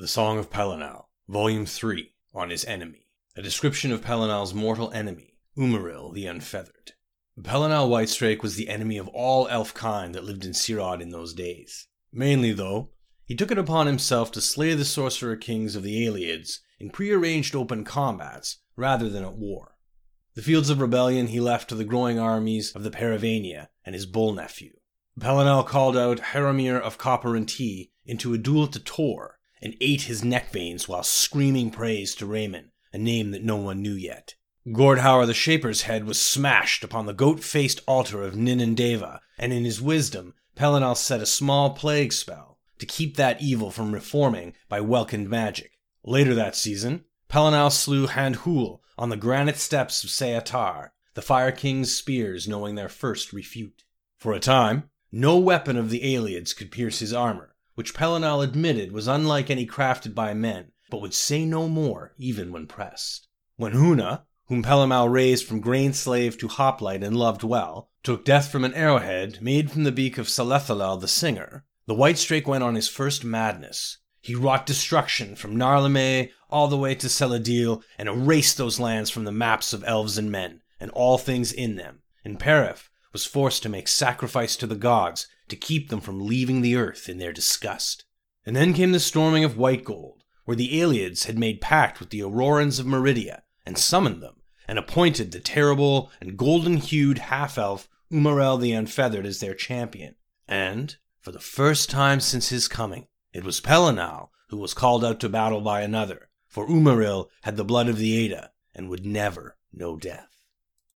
The Song of Pelinal, Volume 3, on his enemy. A description of Pelinal's mortal enemy, Umaril the Unfeathered. Pelinal Whitestrake was the enemy of all elf kind that lived in Cyrod in those days. Mainly, though, he took it upon himself to slay the sorcerer kings of the Ayleids in prearranged open combats rather than at war. The fields of rebellion he left to the growing armies of the Paravania and his bull nephew. Pelinal called out Haromir of Copper and Tea into a duel to Tor and ate his neck veins while screaming praise to Reman, a name that no one knew yet. Gordhaur the Shaper's head was smashed upon the goat faced altar of Ninendava, and in his wisdom, Pelinal set a small plague spell to keep that evil from reforming by welkynd magic. Later that season, Pelinal slew Hadhuul on the granite steps of Seatar, the Fire King's spears knowing their first refute. For a time, no weapon of the Ayleids could pierce his armor, which Pelinal admitted was unlike any crafted by men, but would say no more even when pressed. When Huna, whom Pelinal raised from grain slave to hoplite and loved well, took death from an arrowhead made from the beak of Sallethalel the singer, the Whitestrake went on his first madness. He wrought destruction from Narlame all the way to Seladil and erased those lands from the maps of elves and men, and all things in them. And Perrif was forced to make sacrifice to the gods to keep them from leaving the earth in their disgust. And then came the storming of White Gold, where the Ayleids had made pact with the Aurorans of Meridia, and summoned them, and appointed the terrible and golden-hued half-elf Umaril the Unfeathered as their champion. And, for the first time since his coming, it was Pelinal who was called out to battle by another, for Umaril had the blood of the Ada, and would never know death.